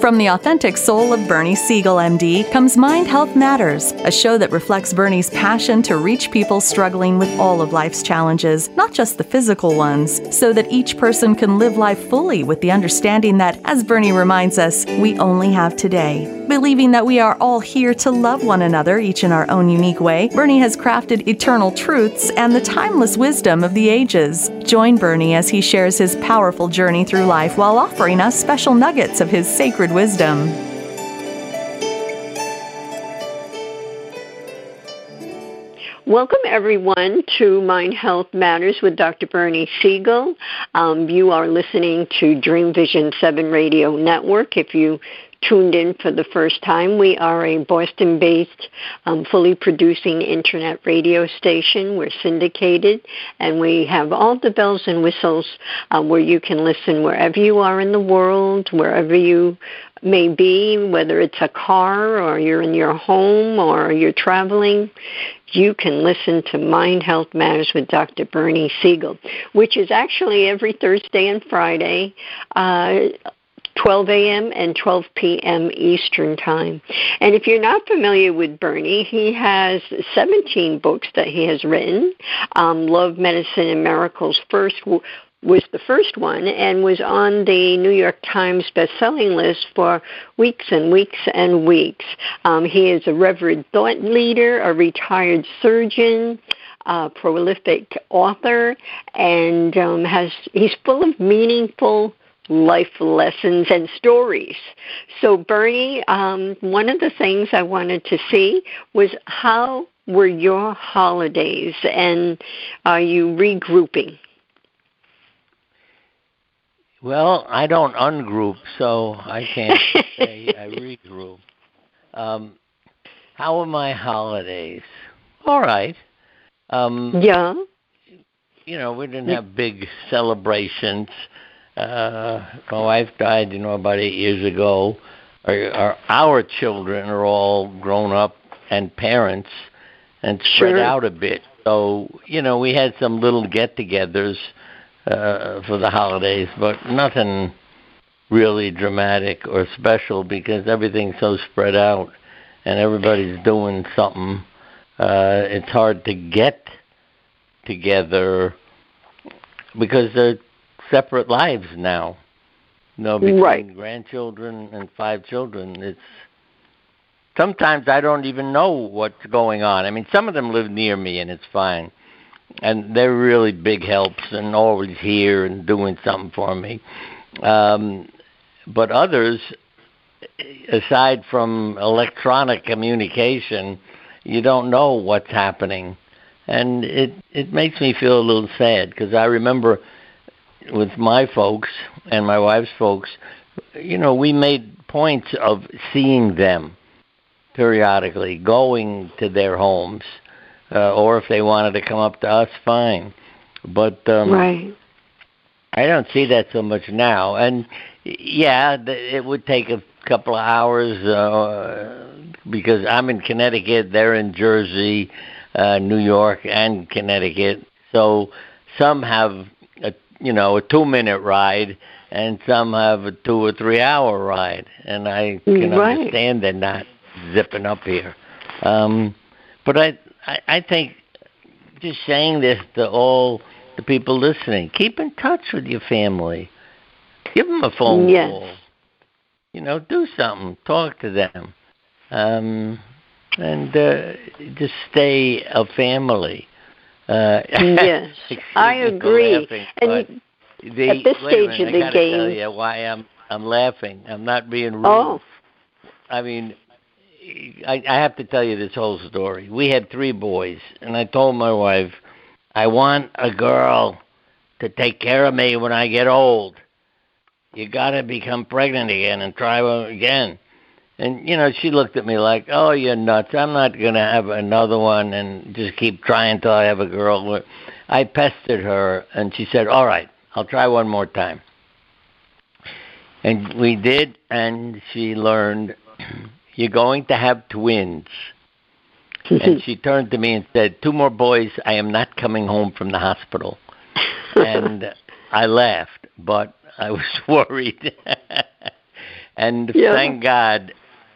From the authentic soul of Bernie Siegel, MD, comes Mind Health Matters, a show that reflects Bernie's passion to reach people struggling with all of life's challenges, not just the physical ones, so that each person can live life fully with the understanding that, as Bernie reminds us, we only have today. Believing that we are all here to love one another, each in our own unique way, Bernie has crafted eternal truths and the timeless wisdom of the ages. Join Bernie as he shares his powerful journey through life while offering us special nuggets of his sacred wisdom. Welcome, everyone, to Mind Health Matters with Dr. Bernie Siegel. Um, you are listening to Dream Vision 7 Radio Network. If you tuned in for the first time, we are a Boston based, um, fully producing internet radio station. We're syndicated, and we have all the bells and whistles uh, where you can listen wherever you are in the world, wherever you may be, whether it's a car or you're in your home or you're traveling, you can listen to Mind Health Matters with Dr. Bernie Siegel, which is actually every Thursday and Friday. Uh, 12 a.m. and 12 p.m. Eastern Time. And if you're not familiar with Bernie, he has 17 books that he has written. Um, Love, Medicine, and Miracles first was the first one and was on the New York Times bestselling list for weeks and weeks and weeks. Um, he is a reverend thought leader, a retired surgeon, a prolific author, and um, has he's full of meaningful life lessons and stories. So, Bernie, um, one of the things I wanted to see was how were your holidays, and are you regrouping? Well, I don't ungroup, so I can't say I regroup. Um, how are my holidays? All right. Um, yeah. You know, we didn't have big celebrations. Uh, my wife died, you know, about eight years ago. Our, our, our children are all grown up and parents and spread sure. out a bit. So, you know, we had some little get-togethers uh, for the holidays, but nothing really dramatic or special because everything's so spread out and everybody's doing something. Uh, it's hard to get together because they're separate lives now. You know, between right. grandchildren and five children, it's sometimes I don't even know what's going on. I mean, some of them live near me and it's fine and they're really big helps and always here and doing something for me. Um, but others, aside from electronic communication, you don't know what's happening, and it it makes me feel a little sad because I remember with my folks and my wife's folks, you know, we made points of seeing them periodically, going to their homes uh, or if they wanted to come up to us, fine. But um, right. I don't see that so much now. And yeah, it would take a couple of hours uh, because I'm in Connecticut, they're in Jersey, uh, New York, and Connecticut. So some have you know a two minute ride, and some have a two or three hour ride. And I can right. understand they're not zipping up here. Um, but I I, I think just saying this to all the people listening, keep in touch with your family. Give them a phone yes. call. You know, do something. Talk to them. Um, and uh, just stay a family. Uh, yes, I agree. Laughing, and the, at this stage minute, of the I game, tell you why I'm I'm laughing. I'm not being rude. Oh. I mean, I, I have to tell you this whole story. We had three boys, and I told my wife, I want a girl to take care of me when I get old. You got to become pregnant again and try again. And you know, she looked at me like, "Oh, you're nuts! I'm not going to have another one and just keep trying till I have a girl." I pestered her, and she said, "All right, I'll try one more time." And we did, and she learned you're going to have twins. and she turned to me and said, Two more boys, I am not coming home from the hospital. and I laughed, but I was worried. And Yeah. thank God,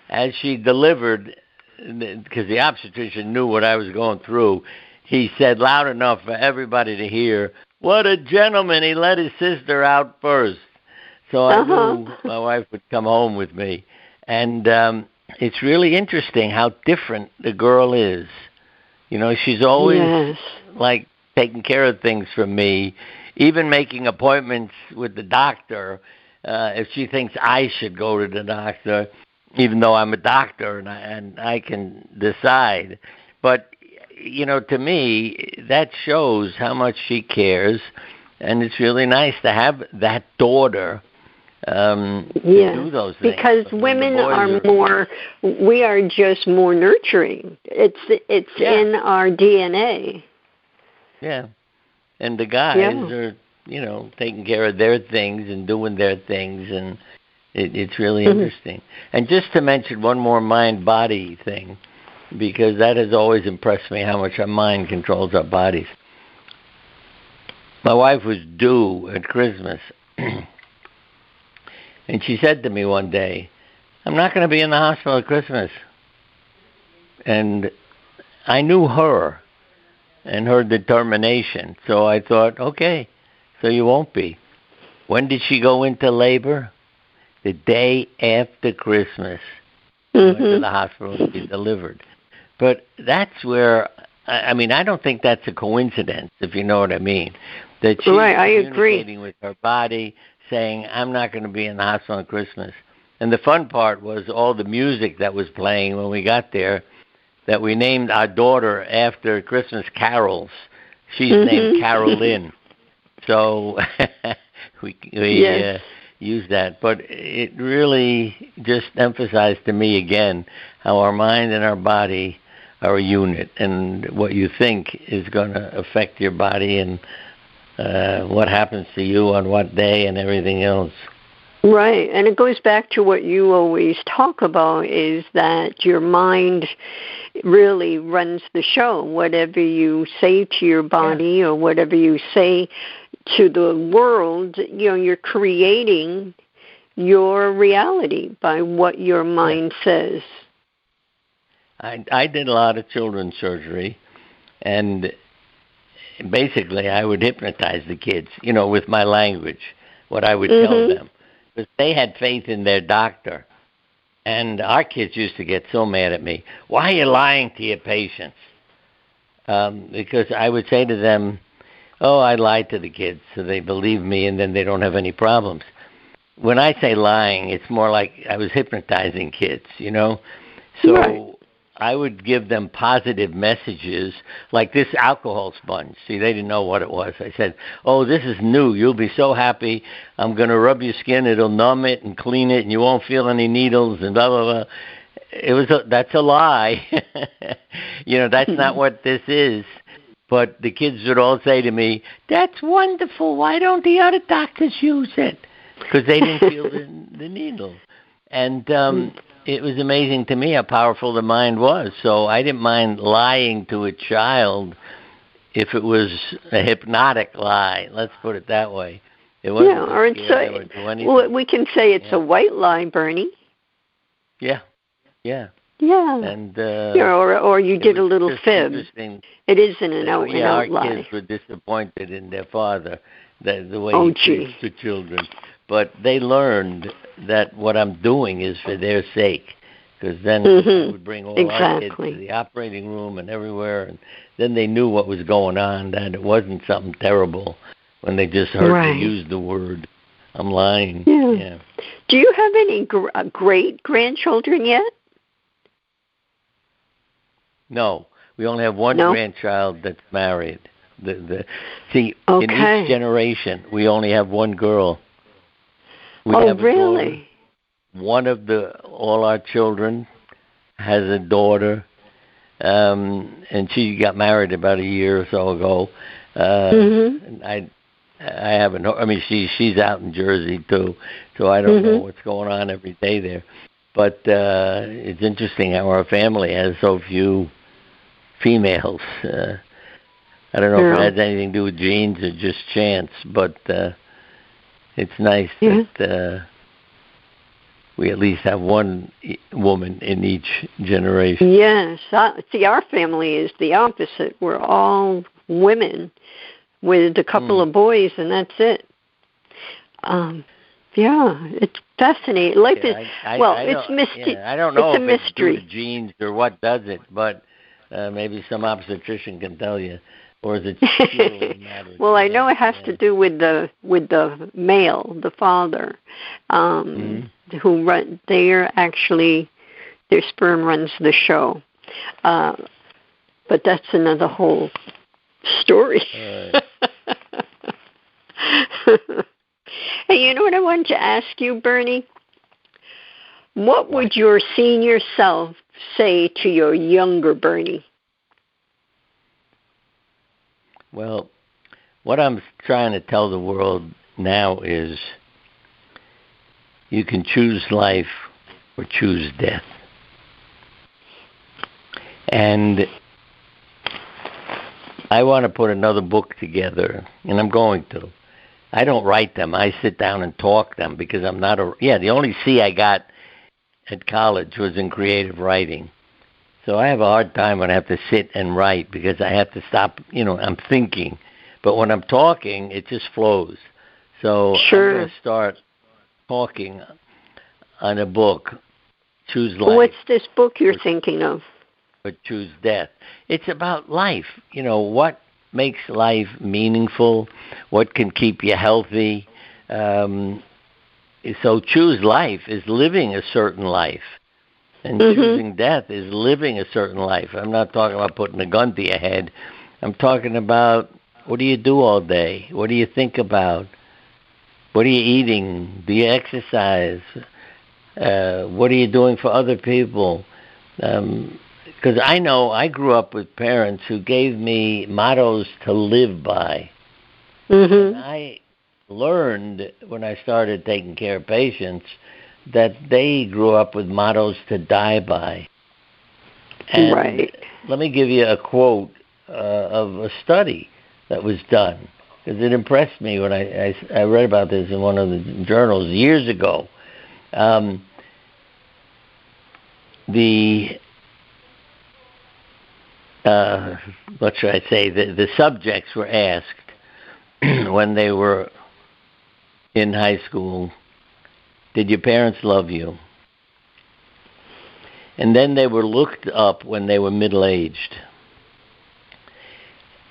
as she delivered, because the obstetrician knew what I was going through, he said loud enough for everybody to hear, "What a gentleman! He let his sister out first. So I Uh-huh. knew my wife would come home with me, and um, it's really interesting how different the girl is. You know, she's always yes. like taking care of things for me, even making appointments with the doctor. Uh, if she thinks I should go to the doctor, even though I'm a doctor and I, and I can decide. But you know, to me, that shows how much she cares, and it's really nice to have that daughter um, Yeah, to do those things. because But women boys are more. We are just more nurturing. It's it's Yeah. in our DNA. Yeah. And the guys Yeah. are, you know, taking care of their things and doing their things and it, it's really Mhm. interesting. And just to mention one more mind body thing, because that has always impressed me how much our mind controls our bodies. My wife was due at Christmas and she said to me one day, I'm not going to be in the hospital at Christmas. And I knew her and her determination. So I thought, okay, so you won't be. When did she go into labor? The day after Christmas. She Went to Mhm. the hospital to be delivered. But that's where, I mean, I don't think that's a coincidence, if you know what I mean. That she's Right, I agree. communicating with her body, saying, I'm not going to be in the hospital on Christmas. And the fun part was all the music that was playing when we got there that we named our daughter after Christmas carols. She's Mhm. named Carolyn. So we we Yes. uh, use that, but it really just emphasized to me again how our mind and our body are a unit, and what you think is going to affect your body and uh, what happens to you on what day and everything else. Right, and it goes back to what you always talk about is that your mind really runs the show. Whatever you say to your body or whatever you say to the world, you know, you're creating your reality by what your mind says. I I did a lot of children's surgery, and basically I would hypnotize the kids, you know, with my language, what I would tell Mhm. them, because they had faith in their doctor. And our kids used to get so mad at me. Why are you lying to your patients? Um, because I would say to them, "Oh, I lied to the kids, so they believe me, and then they don't have any problems." When I say lying, it's more like I was hypnotizing kids, you know. So Right. I would give them positive messages, like this alcohol sponge. See, they didn't know what it was. I said, "Oh, this is new. You'll be so happy. I'm going to rub your skin. It'll numb it and clean it, and you won't feel any needles." And blah blah blah. It was a, that's a lie. you know, that's not what this is. But the kids would all say to me, "That's wonderful. Why don't the other doctors use it?" Because they didn't feel the, the needle. And um, it was amazing to me how powerful the mind was. So I didn't mind lying to a child if it was a hypnotic lie. Let's put it that way. It wasn't Yeah, or it's scare them or a, well, we can say it's Yeah. a white lie, Bernie. yeah, yeah, Yeah. and uh, yeah, or or you did a little fib. It isn't an out and yeah, our out lie. kids were disappointed in their father, the the way Oh, he treats the children. But they learned that what I'm doing is for their sake, because then. I would bring all our kids Exactly. to the operating room and everywhere, and then they knew what was going on. That it wasn't something terrible when they just heard Right. me use the word. I'm lying. Yeah. yeah. Do you have any gr- uh, great grandchildren yet? No, we only have one No? grandchild that's married. The the see in each generation we only have one girl. We oh, have a daughter. really? One of the all our children has a daughter, um, and she got married about a year or so ago. Uh, Mhm. I I haven't. I mean, she she's out in Jersey too, so I don't know Mhm. what's going on every day there. But uh, it's interesting how our family has so few females. Uh, I don't know if it has anything to do with genes or just chance, but uh, it's nice Yeah. that uh, we at least have one woman in each generation. Yes. Uh, see, our family is the opposite. We're all women with a couple mm. of boys, and that's it. Um, yeah, it's fascinating. Life yeah, is I, I, well, I it's mystery. Yeah, I don't know it's if a mystery. it's genes or what does it, but uh, maybe some obstetrician can tell you or is it well i know it has yeah. to do with the with the male the father um mm-hmm. who run they're actually their sperm runs the show. Uh but that's another whole story. Hey you know what i wanted to ask you bernie? What would your senior self say to your younger bernie well, what I'm trying to tell the world now is you can choose life or choose death. And I want to put another book together, and I'm going to. I don't write them. I sit down and talk them because I'm not a. Yeah, the only C I got at college was in creative writing. So I have a hard time when I have to sit and write because I have to stop, you know, I'm thinking. But when I'm talking, it just flows. So sure. I'm going to start talking on a book, Choose Life. What's this book you're thinking of? Or Choose Death. It's about life. You know, what makes life meaningful, what can keep you healthy. Um, so choose life is living a certain life and mm-hmm. choosing death is living a certain life. I'm not talking about putting a gun to your head. I'm talking about what do you do all day? What do you think about? What are you eating? Do you exercise? Uh, what are you doing for other people? Because um, I know I grew up with parents who gave me mottos to live by. Mm-hmm. I learned when I started taking care of patients that they grew up with mottos to die by. And right. Let me give you a quote uh, of a study that was done because it impressed me when I, I, I read about this in one of the journals years ago. Um, the uh, what should I say? The the subjects were asked when they were in high school did your parents love you? And then they were looked up when they were middle aged.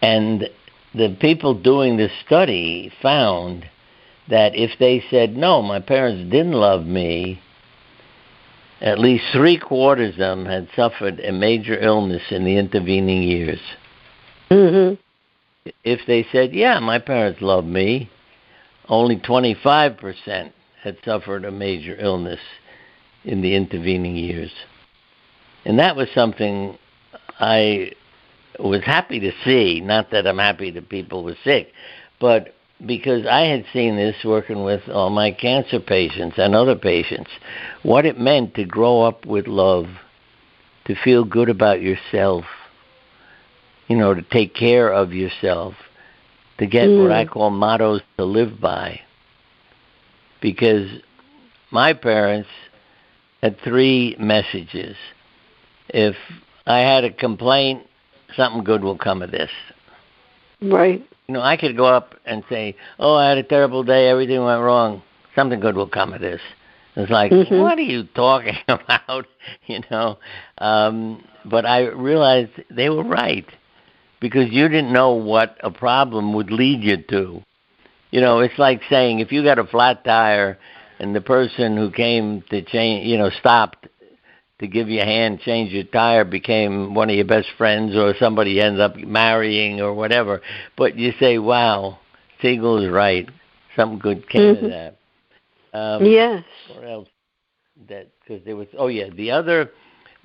And the people doing the study found that if they said, no, my parents didn't love me, at least three quarters of them had suffered a major illness in the intervening years. Mm-hmm. If they said, yeah, my parents love me, only 25% had suffered a major illness in the intervening years. And that was something I was happy to see. Not that I'm happy that people were sick, but because I had seen this working with all my cancer patients and other patients, what it meant to grow up with love, to feel good about yourself, you know, to take care of yourself, to get mm. what I call mottos to live by because my parents had three messages. If I had a complaint, something good will come of this. Right. You know, I could go up and say, "Oh, I had a terrible day. Everything went wrong. Something good will come of this." It's like, mm-hmm. what are you talking about? you know. Um, but I realized they were right because you didn't know what a problem would lead you to. You know, it's like saying if you got a flat tire and the person who came to change, you know, stopped to give you a hand, change your tire, became one of your best friends, or somebody ends up marrying or whatever. But you say, "Wow, Siegel is right. Something good came mm-hmm. of that." Um, yes. What else? That because there was. Oh yeah, the other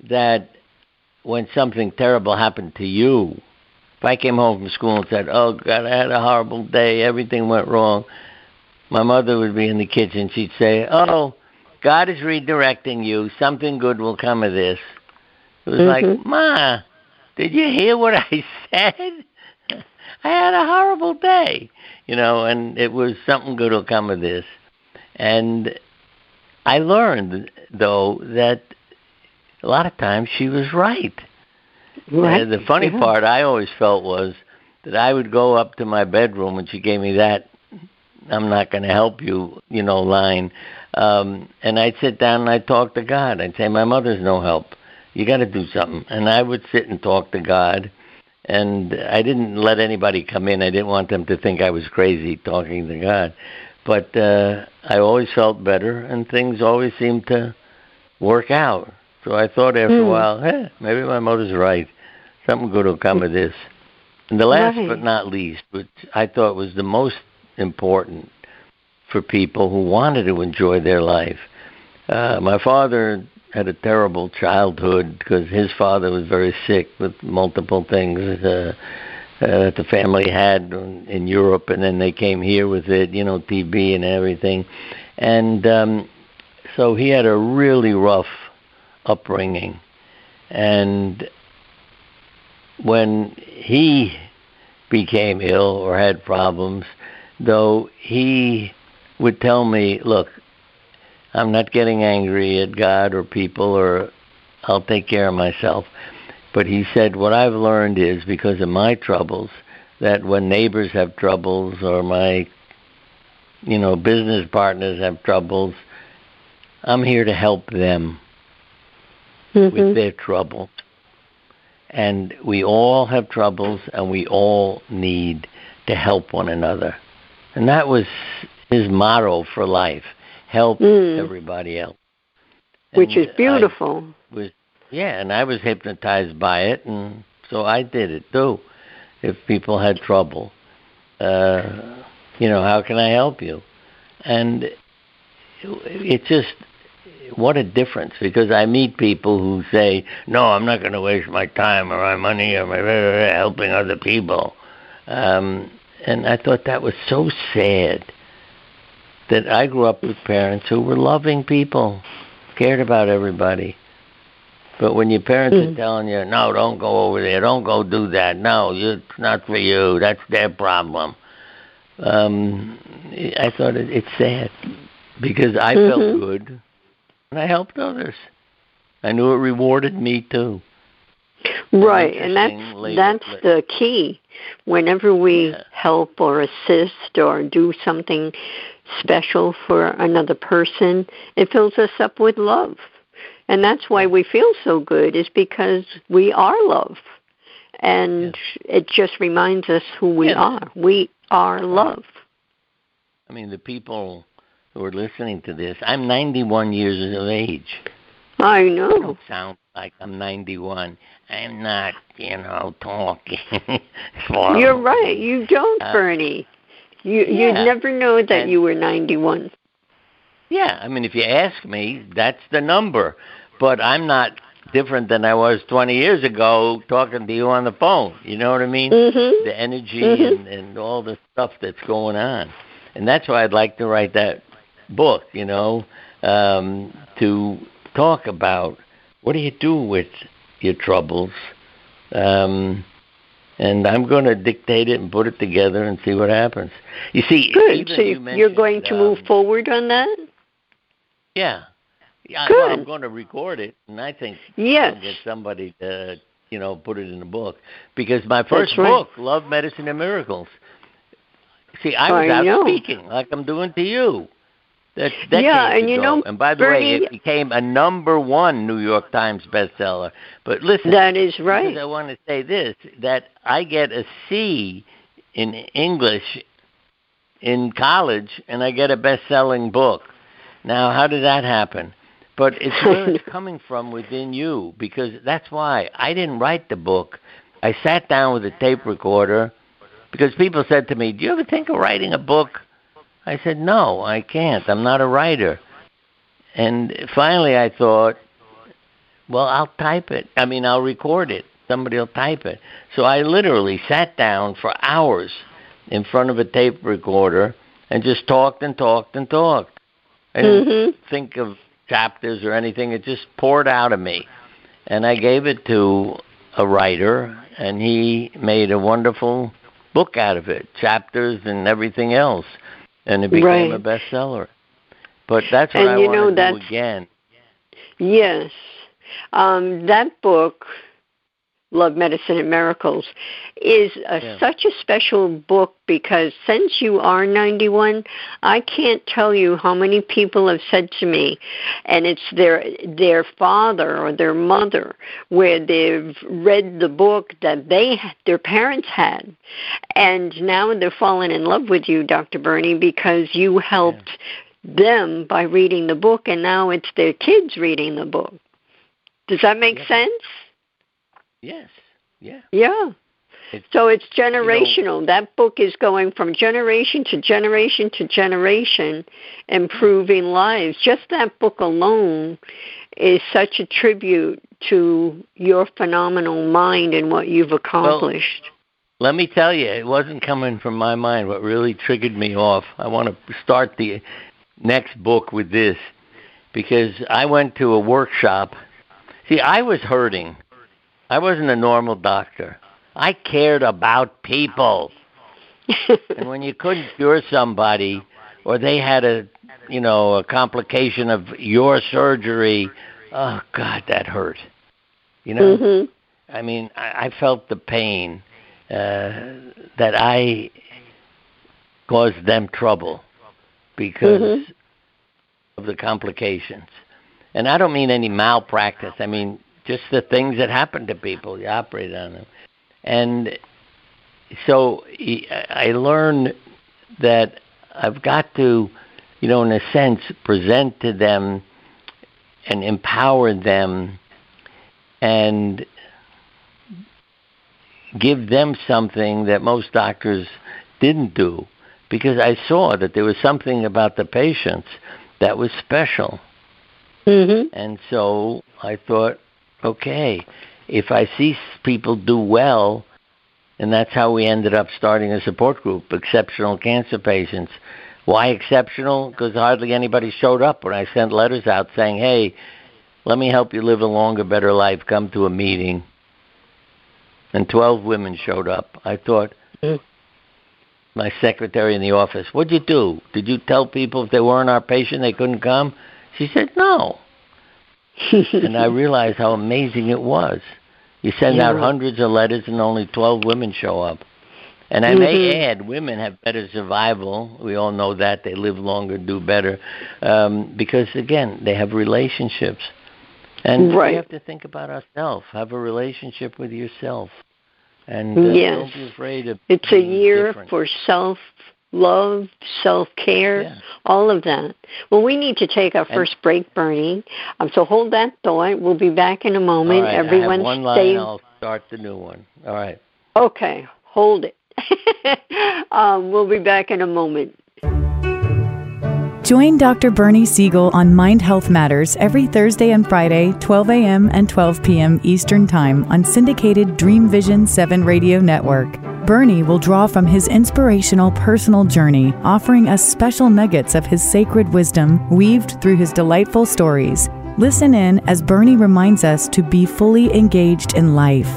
that when something terrible happened to you, if I came home from school and said, "Oh God, I had a horrible day. Everything went wrong," my mother would be in the kitchen. She'd say, "Oh, God is redirecting you. Something good will come of this." It was mm-hmm. like, "Ma, did you hear what I said? I had a horrible day." You know, and it was something good will come of this. And I learned though that a lot of times she was right. Right. And the funny yeah. part I always felt was that I would go up to my bedroom and she gave me that I'm not going to help you, you know, line. Um, and I'd sit down and I'd talk to God. I'd say, My mother's no help. You got to do something. And I would sit and talk to God. And I didn't let anybody come in. I didn't want them to think I was crazy talking to God. But uh, I always felt better, and things always seemed to work out. So I thought after mm. a hmm. while, hey, maybe my mother's right. Something good will come of this. And the last right. but not least, which I thought was the most important for people who wanted to enjoy their life. Uh, my father had a terrible childhood because his father was very sick with multiple things uh, uh, that the family had in Europe, and then they came here with it, you know, TB and everything, and um, so he had a really rough upbringing, and when he became ill or had problems, though he would tell me, look, I'm not getting angry at God or people or I'll take care of myself. But he said, what I've learned is because of my troubles, that when neighbors have troubles or my, you know, business partners have troubles, I'm here to help them mm-hmm. with their troubles. And we all have troubles and we all need to help one another. And that was his motto for life help mm. everybody else. Which is beautiful. was yeah, and I was hypnotized by it, and so I did it too. If people had trouble, uh, you know, how can I help you? And it just what a difference because I meet people who say, "No, I'm not going to waste my time or my money or my helping other people." Um, and I thought that was so sad that I grew up with parents who were loving people, cared about everybody. But when your parents mm. are telling you, no, don't go over there, don't go do that, no, it's not for you, that's their problem. Um, I thought it, it's sad because I mm-hmm. felt good and I helped others. I knew it rewarded me too. Right, and that's that's the key. Whenever we yeah. help or assist or do something special for another person, it fills us up with love. And that's why we feel so good is because we are love. And yeah. it just reminds us who we yeah. are. We are love. I mean, the people who are listening to this, I'm 91 years of age. I know. I don't sound like I'm 91. I'm not, you know, talking. You're right. You don't, uh, Bernie. You yeah. you'd never know that and, you were 91. Yeah, I mean, if you ask me, that's the number. But I'm not different than I was 20 years ago talking to you on the phone. You know what I mean? Mm-hmm. The energy mm-hmm. and, and all the stuff that's going on. And that's why I'd like to write that book, you know, um, to talk about what do you do with your troubles. Um, and I'm going to dictate it and put it together and see what happens. You see, good. So you you're going to um, move forward on that. Yeah, yeah. Good. Well, I'm going to record it, and I think yes. I'll get somebody to, you know, put it in a book because my first right. book, Love, Medicine, and Miracles. See, I was I out know. speaking like I'm doing to you. That's decades yeah, and ago. you know, and by the Bernie, way, it became a number one New York Times bestseller. But listen, that is right. I want to say this: that I get a C in English in college, and I get a best-selling book. Now, how did that happen? But it's where it's coming from within you, because that's why I didn't write the book. I sat down with a tape recorder because people said to me, "Do you ever think of writing a book?" I said, No, I can't. I'm not a writer. And finally I thought, well, I'll type it. I mean, I'll record it. Somebody will type it. So I literally sat down for hours in front of a tape recorder and just talked and talked and talked. I didn't mm-hmm. think of chapters or anything. It just poured out of me. And I gave it to a writer, and he made a wonderful book out of it, chapters and everything else and it became right. a bestseller. But that's what and I you want know, to do again. Yes. Um, that book, Love, Medicine, and Miracles, is a, Yeah. such a special book because since you are 91, I can't tell you how many people have said to me, and it's their their father or their mother, where they've read the book that they their parents had, and now they're falling in love with you, Dr. Bernie, because you helped them by reading the book, and now it's their kids reading the book. Does that make sense? Yes. Yeah. Yeah. It's, So it's generational. that book is going from generation to generation to generation, improving lives. Just that book alone is such a tribute to your phenomenal mind and what you've accomplished. let me tell you, it wasn't coming from my mind. What really triggered me off. I want to start the next book with this because I went to a workshop. See, I was hurting. I wasn't a normal doctor. I cared about people. and when you couldn't cure somebody or they had a you know a complication of your surgery oh god that hurt you know mhm. i mean i, I felt the pain uh that i caused them trouble because Mhm. of the complications and i don't mean any malpractice i mean just the things that happen to people you operate on them and so I I learned that I've got to, you know, in a sense, present to them and empower them and give them something that most doctors didn't do because I saw that there was something about the patients that was special. Mhm. And so I thought, okay, if I see people do well, and that's how we ended up starting a support group, exceptional cancer patients. Why exceptional? Because hardly anybody showed up when I sent letters out saying, hey, let me help you live a longer, better life. Come to a meeting. And 12 women showed up. I thought, Mm. my secretary in the office, what'd you do? Did you tell people if they weren't our patient they couldn't come? She said, no and I realized how amazing it was. You send out hundreds of letters and only 12 women show up. And I Mhm. may add, women have better survival. We all know that. They live longer, do better. Um, because, again, they have relationships. And Right. we have to think about ourselves. Have a relationship with yourself. And uh, Yes. don't be afraid of It's a year different. for self love, self care, Yeah. all of that. Well, we need to take our first break, Bernie. Um, so hold that thought. We'll be back in a moment. All right, Everyone I have one stay. line. I'll start the new one. All right. Okay, hold it. um, we'll be back in a moment. Join Dr. Bernie Siegel on Mind Health Matters every Thursday and Friday, 12 a.m. and 12 p.m. Eastern Time on syndicated Dream Vision 7 radio network. Bernie will draw from his inspirational personal journey, offering us special nuggets of his sacred wisdom weaved through his delightful stories. Listen in as Bernie reminds us to be fully engaged in life.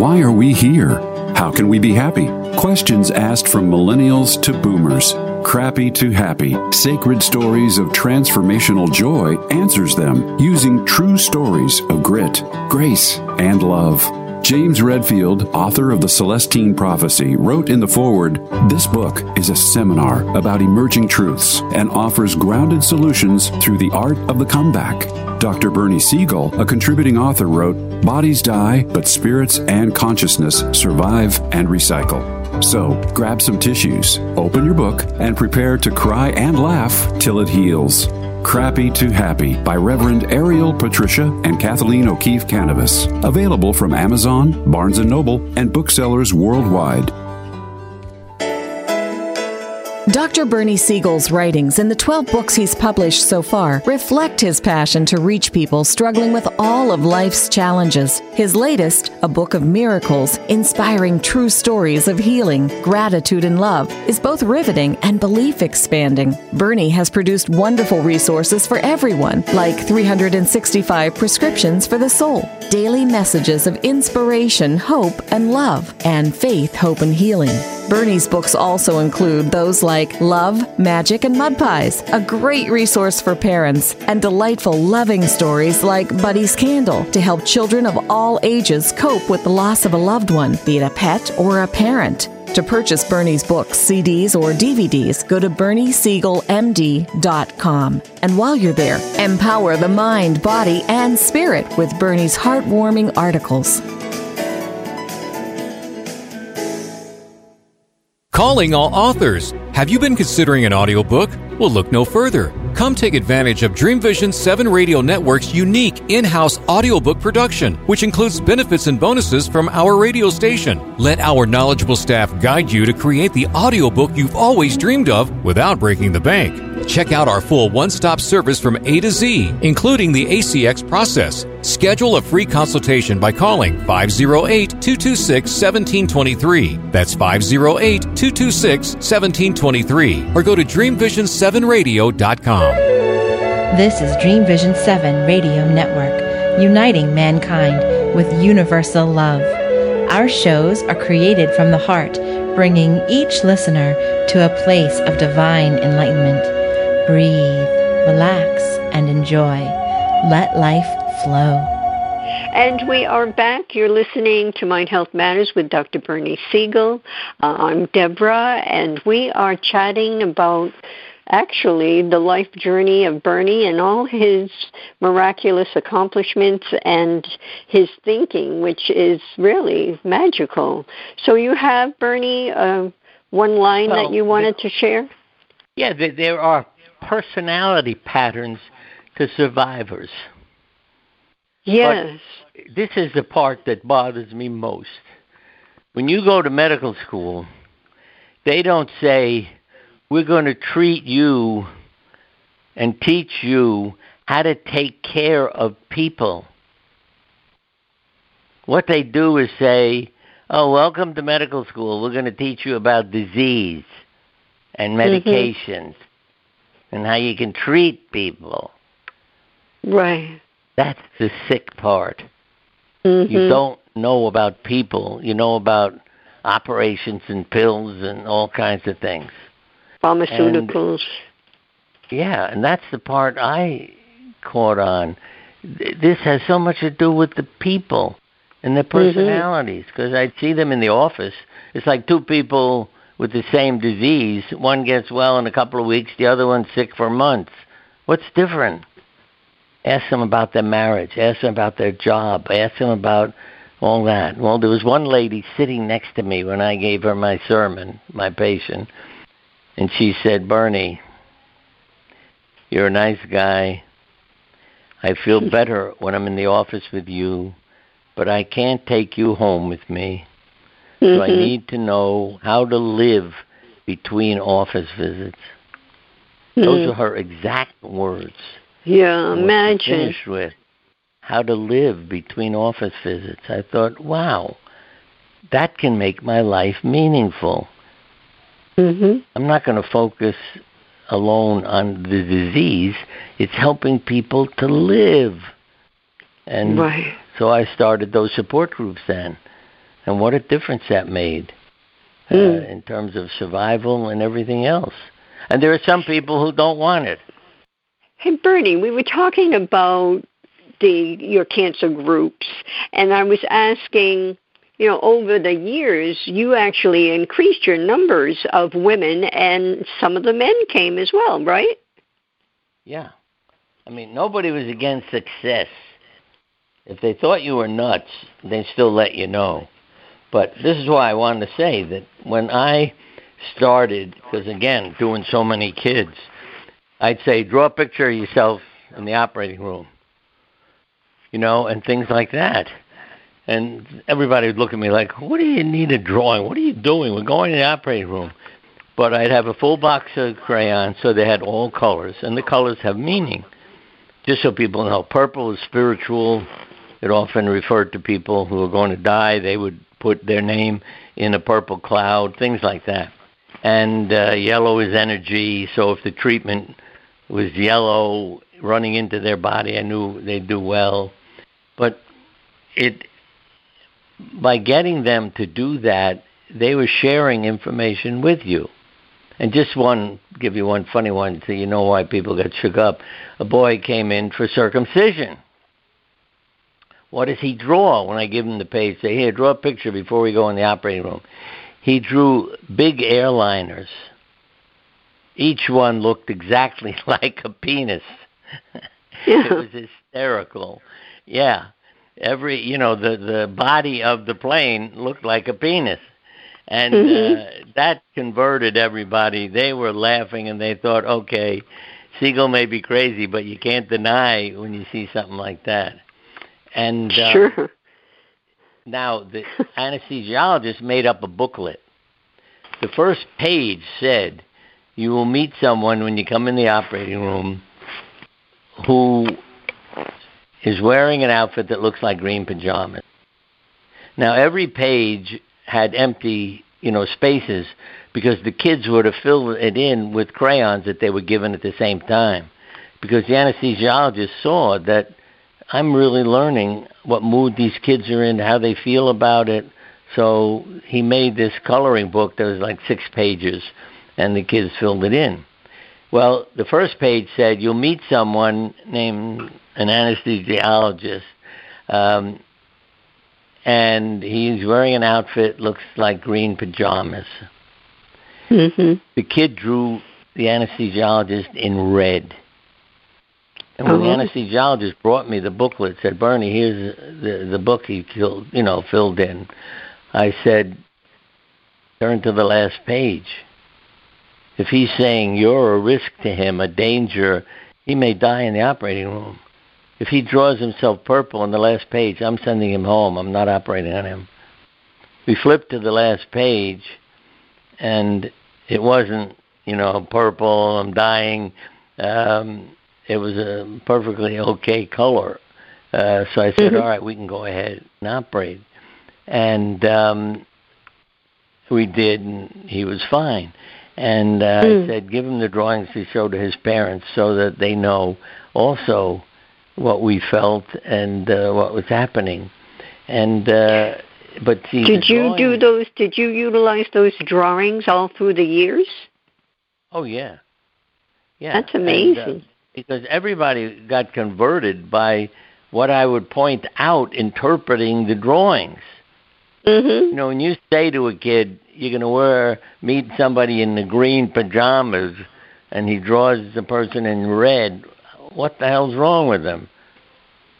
Why are we here? How can we be happy? Questions asked from millennials to boomers. Crappy to happy. Sacred stories of transformational joy answers them using true stories of grit, grace, and love. James Redfield, author of The Celestine Prophecy, wrote in the foreword This book is a seminar about emerging truths and offers grounded solutions through the art of the comeback. Dr. Bernie Siegel, a contributing author, wrote Bodies die, but spirits and consciousness survive and recycle. So, grab some tissues, open your book, and prepare to cry and laugh till it heals. Crappy to Happy by Reverend Ariel Patricia and Kathleen O'Keefe Kanavos. Available from Amazon, Barnes & Noble, and booksellers worldwide. Dr. Bernie Siegel's writings and the 12 books he's published so far reflect his passion to reach people struggling with all of life's challenges. His latest, a book of miracles inspiring true stories of healing, gratitude, and love, is both riveting and belief expanding. Bernie has produced wonderful resources for everyone, like 365 prescriptions for the soul, daily messages of inspiration, hope, and love, and faith, hope, and healing. Bernie's books also include those like Love, Magic, and Mud Pies, a great resource for parents, and delightful, loving stories like Buddy's Candle to help children of all ages cope with the loss of a loved one, be it a pet or a parent. To purchase Bernie's books, CDs, or DVDs, go to BernieSiegelMD.com. And while you're there, empower the mind, body, and spirit with Bernie's heartwarming articles. Calling all authors. Have you been considering an audiobook? Well, look no further. Come take advantage of Dream Vision 7 Radio Network's unique in house audiobook production, which includes benefits and bonuses from our radio station. Let our knowledgeable staff guide you to create the audiobook you've always dreamed of without breaking the bank. Check out our full one stop service from A to Z, including the ACX process. Schedule a free consultation by calling 508 226 1723. That's 508 226 1723. Or go to dreamvision7radio.com. This is Dream Vision 7 Radio Network, uniting mankind with universal love. Our shows are created from the heart, bringing each listener to a place of divine enlightenment. Breathe, relax, and enjoy. Let life flow. And we are back. You're listening to Mind Health Matters with Dr. Bernie Siegel. Uh, I'm Deborah, and we are chatting about actually the life journey of Bernie and all his miraculous accomplishments and his thinking, which is really magical. So, you have, Bernie, uh, one line well, that you wanted to share? Yeah, there are personality patterns to survivors. Yes. But this is the part that bothers me most. When you go to medical school, they don't say, we're going to treat you and teach you how to take care of people. What they do is say, oh, welcome to medical school. We're going to teach you about disease and mm-hmm. medications mm-hmm. And how you can treat people. Right. That's the sick part. Mm-hmm. You don't know about people. You know about operations and pills and all kinds of things pharmaceuticals. And, yeah, and that's the part I caught on. This has so much to do with the people and their mm-hmm. personalities because mm-hmm. I see them in the office. It's like two people with the same disease. One gets well in a couple of weeks, the other one's sick for months. What's different? Ask them about their marriage. Ask them about their job. Ask them about all that. Well, there was one lady sitting next to me when I gave her my sermon, my patient, and she said, Bernie, you're a nice guy. I feel better when I'm in the office with you, but I can't take you home with me. Mm-hmm. So I need to know how to live between office visits. Mm-hmm. Those are her exact words. Yeah, imagine. Finished with how to live between office visits. I thought, wow, that can make my life meaningful. Mm-hmm. I'm not going to focus alone on the disease. It's helping people to live. And right. so I started those support groups then. And what a difference that made uh, mm. in terms of survival and everything else. And there are some people who don't want it. Hey, Bernie, we were talking about the your cancer groups, and I was asking you know, over the years, you actually increased your numbers of women, and some of the men came as well, right? Yeah. I mean, nobody was against success. If they thought you were nuts, they still let you know. But this is why I wanted to say that when I started, because again, doing so many kids, I'd say, draw a picture of yourself in the operating room, you know, and things like that and everybody would look at me like, "What do you need a drawing? What are you doing? We're going to the operating room." But I'd have a full box of crayons, so they had all colors, and the colors have meaning. Just so people know, purple is spiritual, it often referred to people who were going to die. They would put their name in a purple cloud, things like that. And uh, yellow is energy, so if the treatment was yellow running into their body, I knew they'd do well. But it by getting them to do that, they were sharing information with you. And just one, give you one funny one so you know why people get shook up. A boy came in for circumcision. What does he draw when I give him the page? Say, here, draw a picture before we go in the operating room. He drew big airliners. Each one looked exactly like a penis. Yeah. it was hysterical. Yeah. Every you know, the the body of the plane looked like a penis and mm-hmm. uh, that converted everybody. They were laughing and they thought, okay, Siegel may be crazy, but you can't deny when you see something like that. And uh, sure. now the anesthesiologist made up a booklet. The first page said, "You will meet someone when you come in the operating room who is wearing an outfit that looks like green pajamas." Now every page had empty, you know, spaces because the kids were to fill it in with crayons that they were given at the same time. Because the anesthesiologist saw that I'm really learning what mood these kids are in, how they feel about it. So he made this coloring book that was like six pages, and the kids filled it in. Well, the first page said you'll meet someone named an anesthesiologist, um, and he's wearing an outfit looks like green pajamas. Mm-hmm. The kid drew the anesthesiologist in red. And when Uh-huh. the anesthesiologist brought me the booklet, said, "Bernie, here's the the book he killed, you know, filled in." I said, "Turn to the last page. If he's saying you're a risk to him, a danger, he may die in the operating room. If he draws himself purple on the last page, I'm sending him home. I'm not operating on him." We flipped to the last page, and it wasn't, you know, purple. I'm dying. Um, it was a perfectly okay color. Uh, so I said, Mhm. all right, we can go ahead and operate. And um, we did, and he was fine. And uh, Mm. I said, give him the drawings to show to his parents so that they know also what we felt and uh, what was happening. And uh, but see, Did you do those? Did you utilize those drawings all through the years? Oh yeah, yeah. That's And, uh, amazing. Because everybody got converted by what I would point out interpreting the drawings. Mm-hmm. You know, when you say to a kid, you're going to wear meet somebody in the green pajamas, and he draws the person in red. What the hell's wrong with him?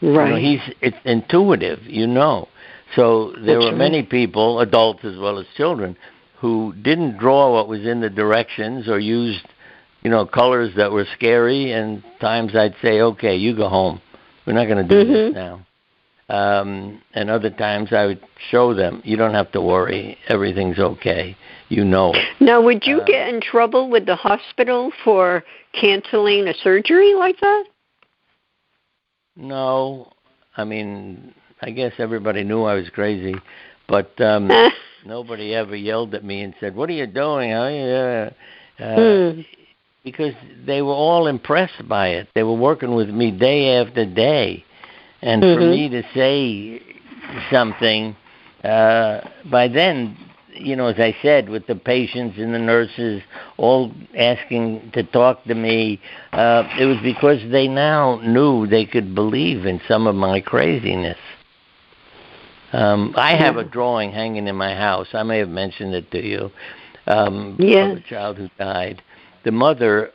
Right. You know, he's it's intuitive, you know. So there That's were right. many people, adults as well as children, who didn't draw what was in the directions or used, you know, colors that were scary. And times I'd say, "Okay, you go home. We're not going to do this Mhm. now." Um, and other times I would show them, "You don't have to worry. Everything's okay. You know." it." Now, would you Uh, get in trouble with the hospital for canceling a surgery like that? No, I mean, I guess everybody knew I was crazy, but um nobody ever yelled at me and said, "What are you doing?" Huh? Yeah. Uh, Hmm. Because they were all impressed by it. They were working with me day after day, and for Mhm. me to say something, uh, by then, you know, as I said, with the patients and the nurses all asking to talk to me, uh, it was because they now knew they could believe in some of my craziness. Um, I have a drawing hanging in my house. I may have mentioned it to you. Um, Yes. Of a child who died. The mother,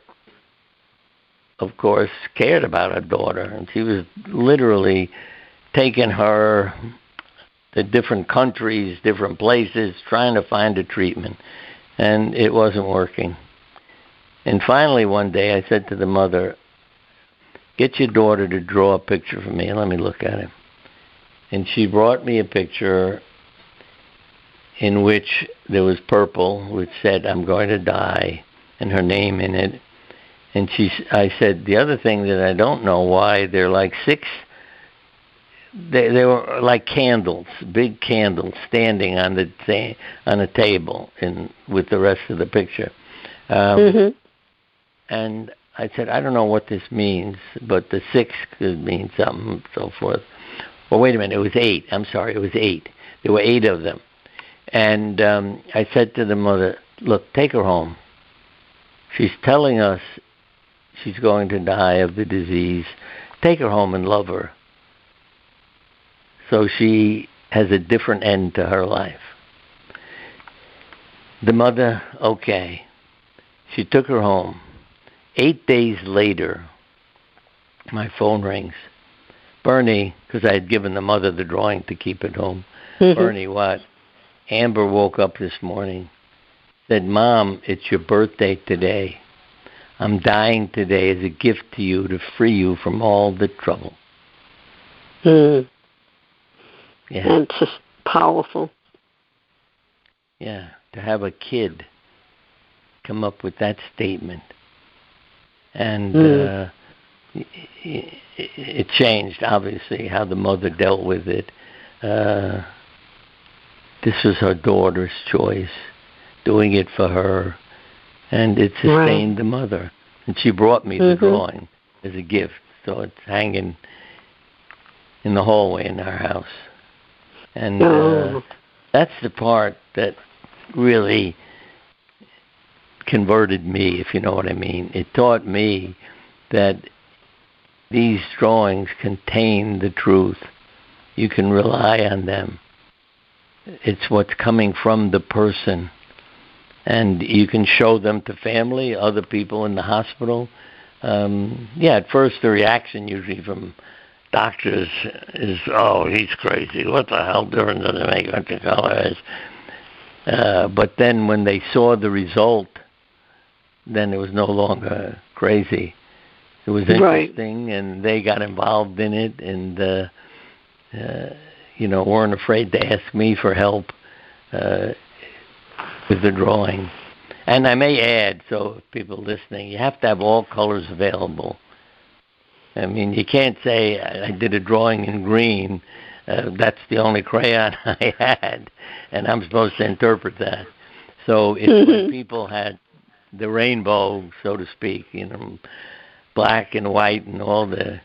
of course, cared about her daughter, and she was literally taking her to different countries, different places, trying to find a treatment, and it wasn't working. And finally, one day, I said to the mother, "Get your daughter to draw a picture for me, and let me look at it." And she brought me a picture in which there was purple, which said, "I'm going to die," and her name in it. And she, I said, the other thing that I don't know why they're like six they they were like candles, big candles standing on the ta- on a table in with the rest of the picture. Um, Mhm. and I said, I don't know what this means, but the six could mean something, so forth. Well, wait a minute, it was eight. I'm sorry, it was eight. There were eight of them. And um, I said to the mother, Look, take her home. She's telling us she's going to die of the disease. Take her home and love her. So she has a different end to her life. The mother, okay. She took her home. Eight days later, my phone rings. Bernie, because I had given the mother the drawing to keep at home. Mhm. Bernie, what? Amber woke up this morning, said, Mom, it's your birthday today. I'm dying today as a gift to you to free you from all the trouble. Mm. Yeah, That's just powerful. yeah. To have a kid come up with that statement. And Mm. uh, it, it changed, obviously, how the mother dealt with it. Uh, this was her daughter's choice, doing it for her, and it Right. sustained the mother. And she brought me the Mhm. drawing as a gift, so it's hanging in the hallway in our house. And uh, Oh. that's the part that really converted me, if you know what I mean. It taught me that these drawings contain the truth. You can rely on them. It's what's coming from the person. And you can show them to family, other people in the hospital. Um, yeah, at first the reaction usually from doctors is, "Oh, he's crazy. What the hell difference does it make what the color is?" Uh, but then when they saw the result, then it was no longer crazy. It was Right. interesting, and they got involved in it, and uh, uh, you know weren't afraid to ask me for help uh, with the drawing. And I may add, so people listening, you have to have all colors available. I mean, you can't say I did a drawing in green. Uh, that's the only crayon I had, and I'm supposed to interpret that. So it's when Mhm. people had the rainbow, so to speak, you know, black and white and all the,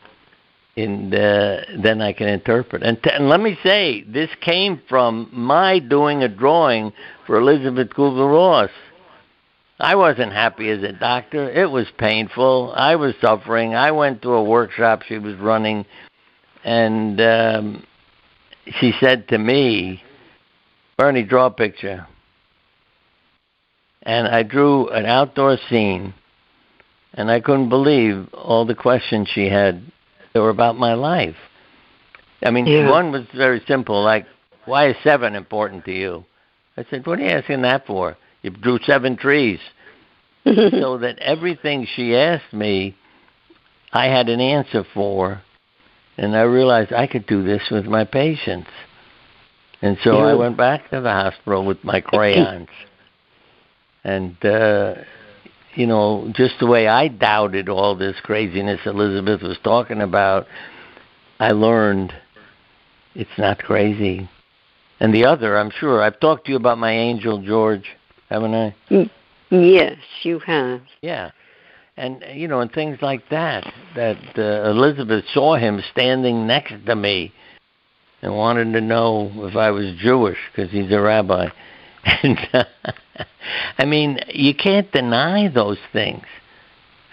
and then I can interpret. And, t- and let me say, this came from my doing a drawing for Elizabeth Kubler Ross. I wasn't happy as a doctor. It was painful. I was suffering. I went to a workshop she was running, and um, she said to me, Bernie, draw a picture. And I drew an outdoor scene, and I couldn't believe all the questions she had that were about my life. I mean, Yeah. one was very simple, like, why is seven important to you? I said, what are you asking that for? You drew seven trees. so that everything she asked me, I had an answer for, and I realized I could do this with my patients. And so I went back to the hospital with my crayons. and, uh, you know, just the way I doubted all this craziness Elizabeth was talking about, I learned it's not crazy. And the other, I'm sure, I've talked to you about my angel George, haven't I? Yes, you have. Yeah. And you know, and things like that. That uh, Elizabeth saw him standing next to me, and wanted to know if I was Jewish because he's a rabbi. And uh, I mean, you can't deny those things.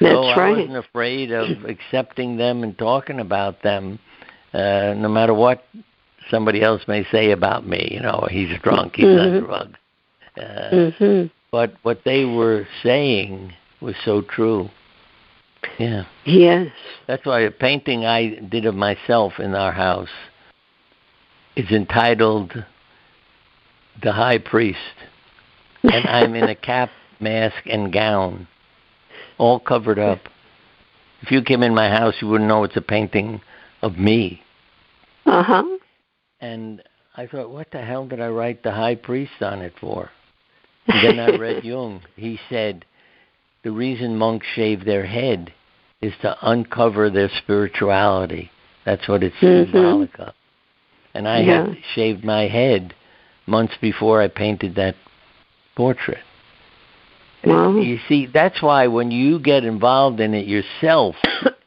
That's so I wasn't afraid of accepting them and talking about them, uh, no matter what somebody else may say about me. You know, he's drunk, he's on Mhm. drugs. Uh, Mhm. but what they were saying was so true. Yeah. Yes. That's why a painting I did of myself in our house is entitled The High Priest. And I'm in a cap, mask, and gown, all covered up. If you came in my house, you wouldn't know it's a painting of me. Uh huh. And I thought, what the hell did I write the high priest on it for? And then I read Jung. He said, the reason monks shave their head is to uncover their spirituality. That's what it's Mhm. symbolic of. and I Yeah. had shaved my head months before I painted that portrait. Wow. You see, that's why when you get involved in it yourself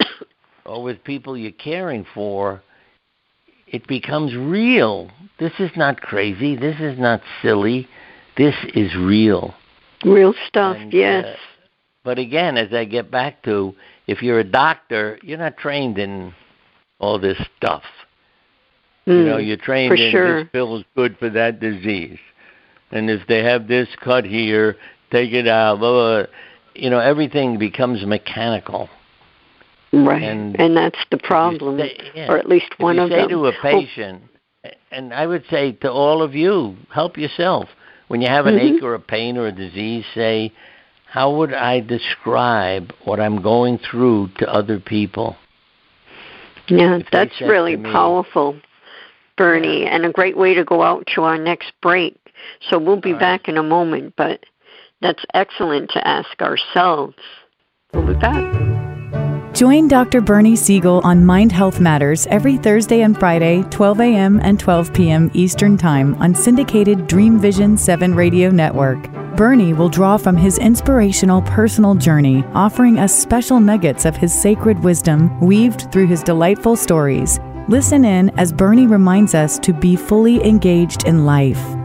or with people you're caring for, it becomes real. This is not crazy. This is not silly. This is real. Real stuff, And, yes. uh, But again, as I get back to, if you're a doctor, you're not trained in all this stuff. You know, Mm, you're trained in sure. this pill is good for that disease, and if they have this cut here, take it out. Blah, blah, blah. You know, everything becomes mechanical. right. and And, that's the problem, say- yeah. or at least If one you of say them. to a Oh, patient, and I would say to all of you, help yourself. When you have an Mhm. ache or a pain or a disease, say, how would I describe what I'm going through to other people? yeah, if that's really me- powerful, Bernie, and a great way to go out to our next break. So we'll be All right. back in a moment, but that's excellent to ask ourselves. We'll be back. Join Dr. Bernie Siegel on Mind Health Matters every Thursday and Friday, 12 a.m. and 12 p.m. Eastern Time on syndicated Dream Vision 7 radio network. Bernie will draw from his inspirational personal journey, offering us special nuggets of his sacred wisdom weaved through his delightful stories. Listen in as Bernie reminds us to be fully engaged in life.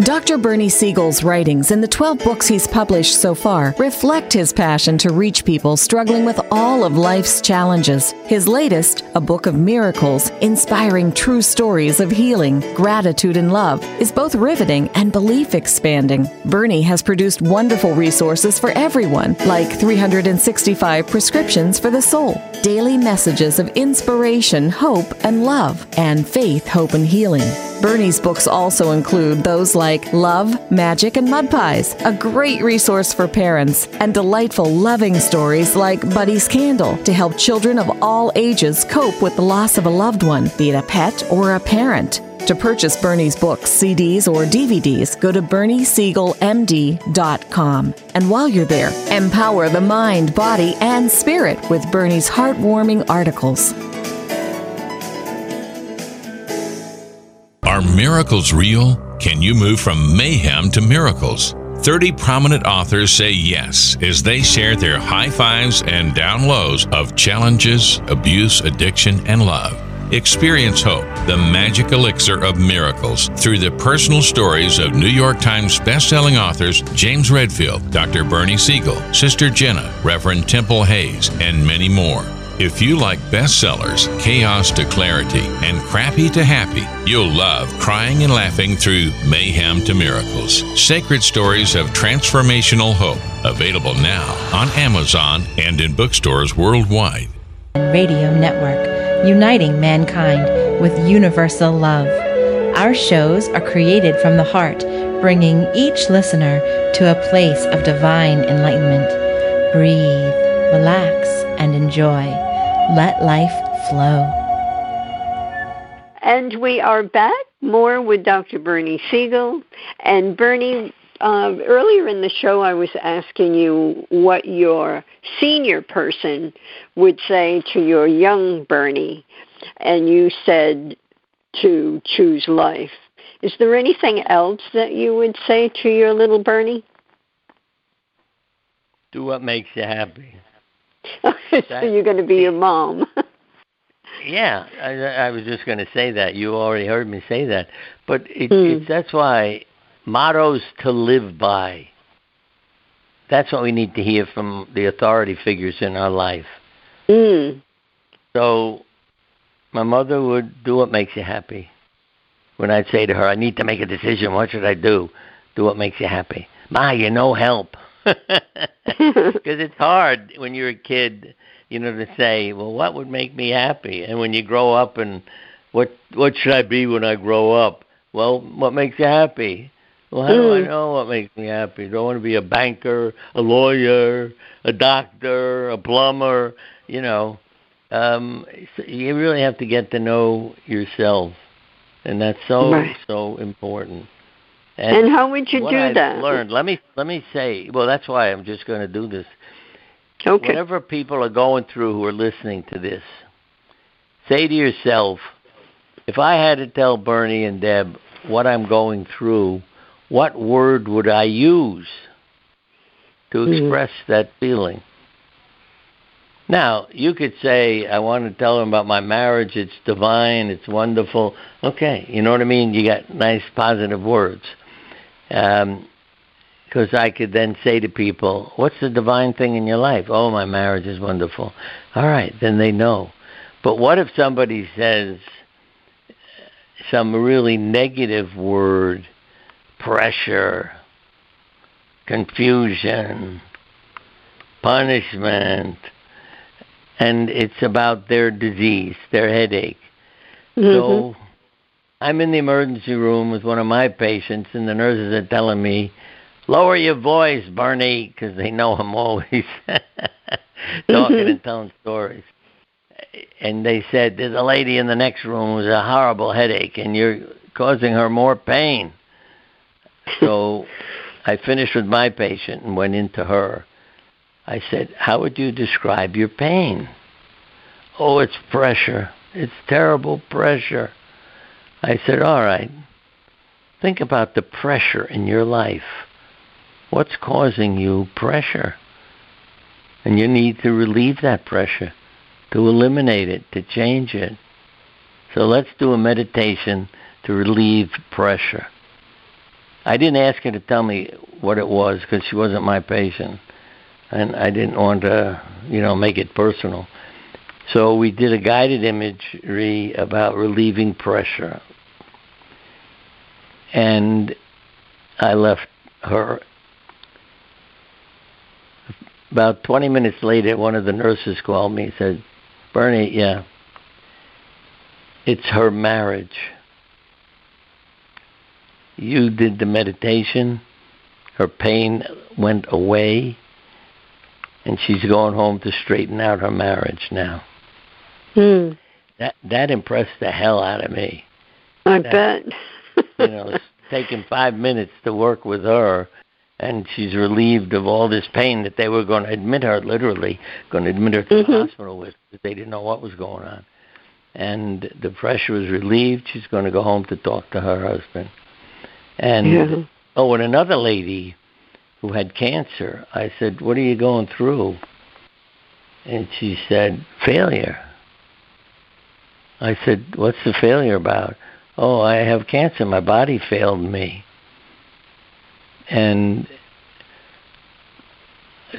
Dr. Bernie Siegel's writings and the 12 books he's published so far reflect his passion to reach people struggling with all of life's challenges. His latest, A Book of Miracles, inspiring true stories of healing, gratitude, and love, is both riveting and belief expanding. Bernie has produced wonderful resources for everyone, like 365 prescriptions for the soul, daily messages of inspiration, hope, and love, and faith, hope, and healing. Bernie's books also include those like Love, Magic, and Mud Pies, a great resource for parents, and delightful loving stories like Buddy's Candle to help children of all ages cope with the loss of a loved one, be it a pet or a parent. To purchase Bernie's books, CDs, or DVDs, go to BernieSiegelMD.com. And while you're there, empower the mind, body, and spirit with Bernie's heartwarming articles. Are miracles real? Can you move from mayhem to miracles? 30 prominent authors say yes as they share their high fives and down lows of challenges, abuse, addiction, and love. Experience hope, the magic elixir of miracles, through the personal stories of New York Times bestselling authors James Redfield, Dr. Bernie Siegel, Sister Jenna, Reverend Temple Hayes, and many more. If you like bestsellers, chaos to clarity, and crappy to happy, you'll love crying and laughing through mayhem to miracles. Sacred stories of transformational hope. Available now on Amazon and in bookstores worldwide. Radio Network, uniting mankind with universal love. Our shows are created from the heart, bringing each listener to a place of divine enlightenment. Breathe, relax, and enjoy. Let life flow. And we are back more with Dr. Bernie Siegel. And Bernie, uh, earlier in the show, I was asking you what your senior person would say to your young Bernie, and you said to choose life. Is there anything else that you would say to your little Bernie? Do what makes you happy. so you're going to be your mom. Yeah, I, I was just going to say that. You already heard me say that, but it, Hmm. it's that's why mottos to live by. That's what we need to hear from the authority figures in our life. mm. So, my mother would do what makes you happy. When I'd say to her, "I need to make a decision. What should I do?" Do what makes you happy. Ma, you're no help. Because it's hard when you're a kid, you know, to say, "Well, what would make me happy?" And when you grow up, and what what should I be when I grow up? Well, what makes you happy? Well, how do I Mm. know what makes me happy? Do I want to be a banker, a lawyer, a doctor, a plumber? You know, um, so you really have to get to know yourself, and that's so Right. so important. And how would you do I've that? Learned. Let me let me say. Well, that's why I'm just going to do this. Okay. Whatever people are going through who are listening to this, say to yourself, if I had to tell Bernie and Deb what I'm going through, what word would I use to Mm-hmm. express that feeling? Now, you could say, I want to tell them about my marriage. It's divine. It's wonderful. Okay, you know what I mean? You got nice, positive words. Um, because I could then say to people, What's the divine thing in your life? Oh, my marriage is wonderful. All right, then they know. But what if somebody says some really negative word, pressure, confusion, punishment, and it's about their disease, their headache. Mm-hmm. So I'm in the emergency room with one of my patients, and the nurses are telling me, lower your voice, Bernie, because they know I'm always talking and mm-hmm. telling stories. And they said, there's a lady in the next room with a horrible headache, and you're causing her more pain. So I finished with my patient and went into her. I said, How would you describe your pain? Oh, it's pressure. It's terrible pressure. I said, All right. Think about the pressure in your life. What's causing you pressure? And you need to relieve that pressure, to eliminate it, to change it. So let's do a meditation to relieve pressure. I didn't ask her to tell me what it was because she wasn't my patient, and I didn't want to, you know, make it personal. So we did a guided imagery about relieving pressure, and I left her. About 20 minutes later, one of the nurses called me and said, Bernie, yeah, it's her marriage you did the meditation, her pain went away, and she's going home to straighten out her marriage now. Hmm. That that impressed the hell out of me. I That- bet. You know, it's taken five minutes to work with her, and she's relieved of all this pain that they were going to admit her, literally going to admit her to Mhm. the hospital with, because they didn't know what was going on. And the pressure was relieved. She's going to go home to talk to her husband. And Yeah. oh, and another lady who had cancer, I said, "What are you going through?" And she said, "Failure." I said, "What's the failure about?" "Oh, I have cancer. My body failed me." And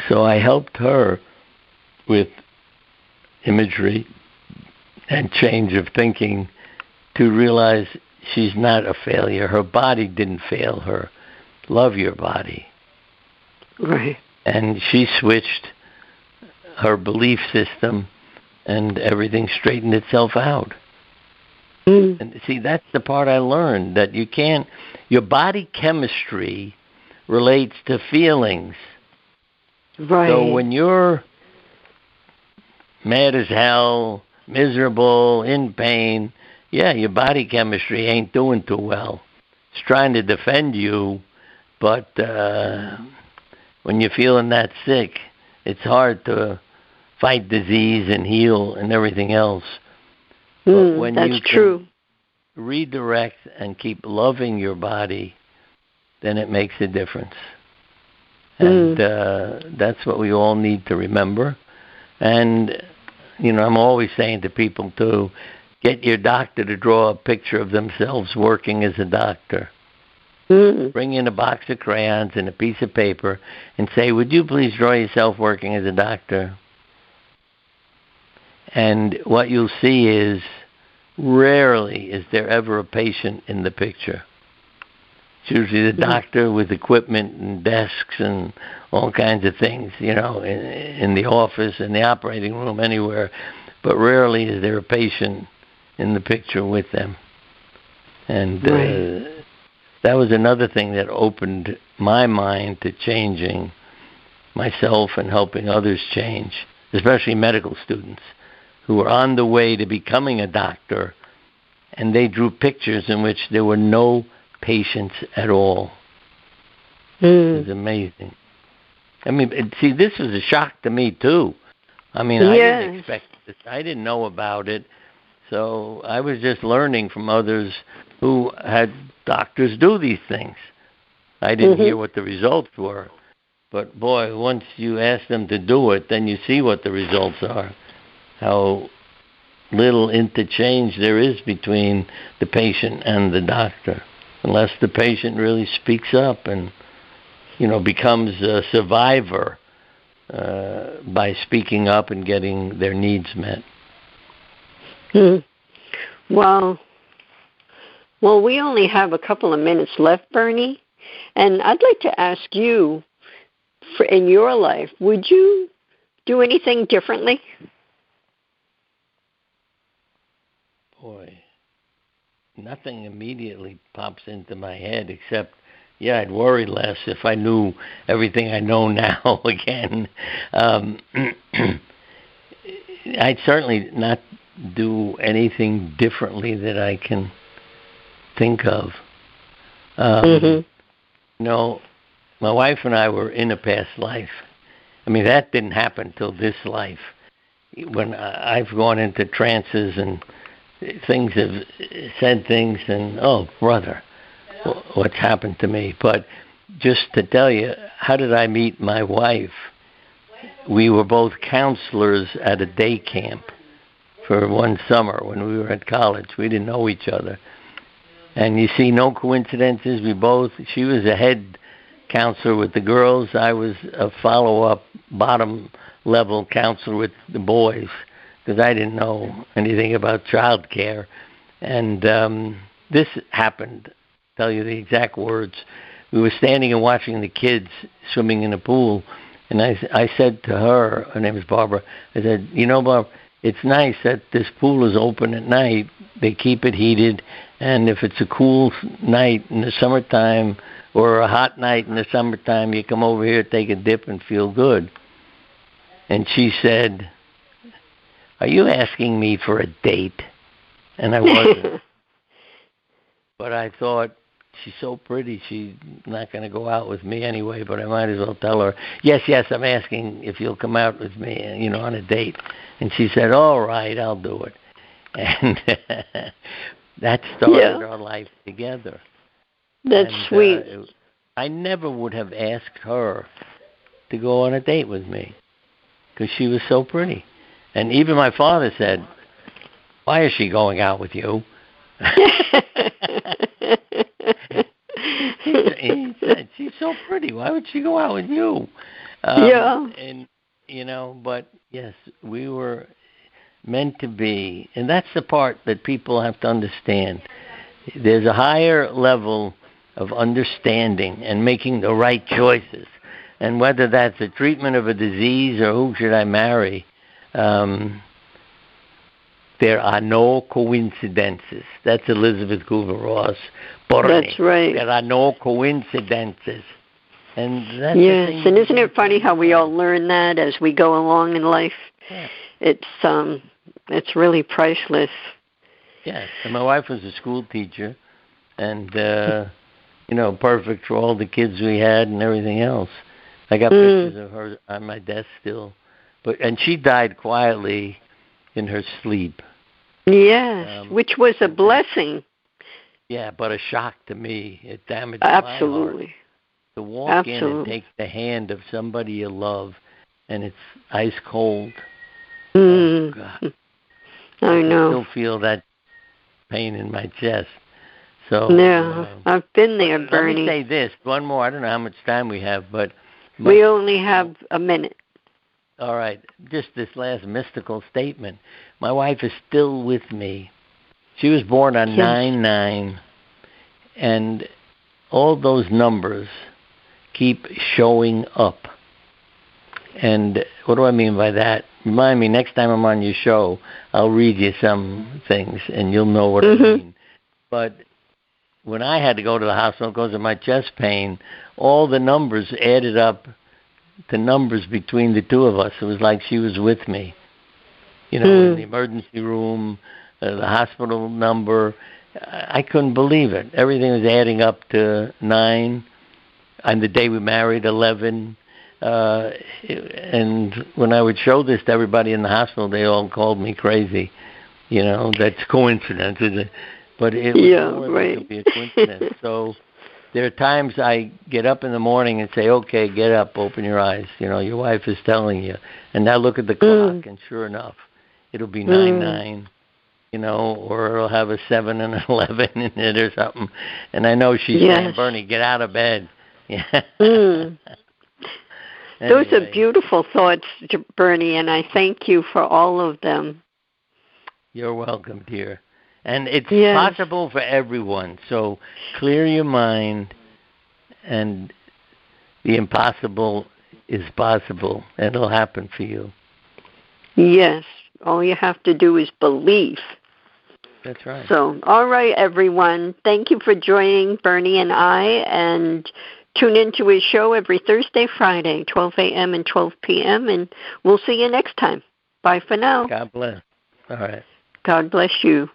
so I helped her with imagery and change of thinking to realize she's not a failure. Her body didn't fail her. Love your body. Right. And she switched her belief system and everything straightened itself out. Mm. And see, that's the part I learned that you can't, your body chemistry relates to feelings. Right. So when you're mad as hell, miserable, in pain, yeah, your body chemistry ain't doing too well. It's trying to defend you, but uh, when you're feeling that sick, it's hard to fight disease and heal and everything else. Mm, but when that's you can true. redirect and keep loving your body, then it makes a difference. And uh, that's what we all need to remember. And, you know, I'm always saying to people, too, get your doctor to draw a picture of themselves working as a doctor. Mm. Bring in a box of crayons and a piece of paper and say, Would you please draw yourself working as a doctor? And what you'll see is rarely is there ever a patient in the picture. It's usually the doctor with equipment and desks and all kinds of things, you know, in, in the office, in the operating room, anywhere. But rarely is there a patient in the picture with them. And Right. uh, that was another thing that opened my mind to changing myself and helping others change, especially medical students who were on the way to becoming a doctor, and they drew pictures in which there were no patients at all. It Mm. was amazing. I mean, see, this was a shock to me too. I mean, I didn't expect this. I didn't know about it, So I was just learning from others who had doctors do these things. I didn't Mhm. hear what the results were. But boy, once you ask them to do it, then you see what the results are. How little interchange there is between the patient and the doctor, unless the patient really speaks up and you know becomes a survivor uh, by speaking up and getting their needs met. Hmm. Well, well, we only have a couple of minutes left, Bernie, and I'd like to ask you, in your life, would you do anything differently? Boy, nothing immediately pops into my head except, yeah, I'd worry less if I knew everything I know now again. Um, I'd certainly not do anything differently that I can think of. Um, Mhm. No, my wife and I were in a past life. I mean, that didn't happen till this life. When I've gone into trances and things have said things, and oh, brother, what's happened to me? But just to tell you, how did I meet my wife? We were both counselors at a day camp for one summer when we were at college. We didn't know each other. And you see, no coincidences. We both, she was a head counselor with the girls. I was a follow up bottom level counselor with the boys because I didn't know anything about child care. And um, this happened, tell you the exact words. We were standing and watching the kids swimming in a pool. And I, I said to her, her name is Barbara, I said, You know, Barbara, it's nice that this pool is open at night. They keep it heated. And if it's a cool night in the summertime or a hot night in the summertime, you come over here, take a dip, and feel good. And she said, Are you asking me for a date? And I wasn't. but I thought, She's so pretty, she's not going to go out with me anyway, but I might as well tell her, Yes, yes, I'm asking if you'll come out with me, you know, on a date. And she said, All right, I'll do it. And that started Yeah. our life together. That's And, uh, sweet. it- I never would have asked her to go on a date with me because she was so pretty. And even my father said, "Why is she going out with you?" he said, "She's so pretty. Why would she go out with you?" Um, Yeah. And you know, but yes, we were meant to be, and that's the part that people have to understand. There's a higher level of understanding and making the right choices, and whether that's a treatment of a disease or who should I marry. Um, there are no coincidences. That's Elizabeth Kubler Ross. That's right. There are no coincidences. And that's yes, and isn't it funny how we all learn that as we go along in life? Yeah. It's um, it's really priceless. Yes, and my wife was a school teacher, and uh, you know, perfect for all the kids we had and everything else. I got Mm. pictures of her on my desk still, but and she died quietly in her sleep. Yes, Um, which was a blessing. Yeah, but a shock to me. It damaged my heart. Absolutely. To walk in and Absolutely. take the hand of somebody you love, and it's ice cold. Mm. God. I know. I still feel that pain in my chest. So yeah, uh, I've been there, Bernie. Let me say this one more. I don't know how much time we have, but we only have a minute. All right, just this last mystical statement. My wife is still with me. She was born on nine nine, and all those numbers keep showing up. And what do I mean by that? Remind me next time I'm on your show, I'll read you some things, and you'll know what Mhm. I mean. But when I had to go to the hospital because of my chest pain, all the numbers added up to numbers between the two of us. It was like she was with me. You know, in Mm. the emergency room, uh, the hospital number. I I couldn't believe it. Everything was adding up to nine. On the day we married, eleven. Uh, and when I would show this to everybody in the hospital, they all called me crazy. You know, that's coincidence, is it? But it yeah, more right. It be a coincidence. so there are times I get up in the morning and say, "Okay, get up, open your eyes." You know, your wife is telling you, and now look at the clock, Mm. and sure enough, it'll be nine Mm. nine. You know, or it'll have a seven and an eleven in it or something. And I know she's saying, "Bernie, get out of bed." Yeah. Mm. Those are beautiful thoughts, Bernie, and I thank you for all of them. You're welcome, dear. And it's Yes. possible for everyone. So clear your mind, and the impossible is possible, and it'll happen for you. Yes, all you have to do is believe. That's right. So, all right, everyone. Thank you for joining Bernie and I, and tune into his show every Thursday, Friday, 12 a.m. and 12 p.m., and we'll see you next time. Bye for now. God bless. All right. God bless you.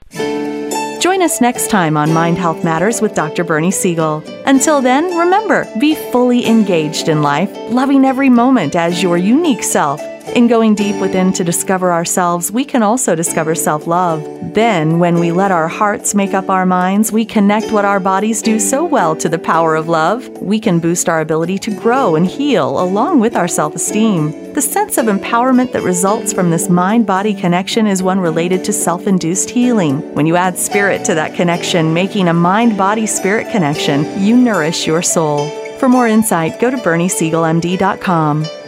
Join us next time on Mind Health Matters with Dr. Bernie Siegel. Until then, remember, be fully engaged in life, loving every moment as your unique self. In going deep within to discover ourselves, we can also discover self love. Then, when we let our hearts make up our minds, we connect what our bodies do so well to the power of love. We can boost our ability to grow and heal along with our self esteem. The sense of empowerment that results from this mind body connection is one related to self induced healing. When you add spirit to that connection, making a mind body spirit connection, you nourish your soul. For more insight, go to BernieSiegelMD.com.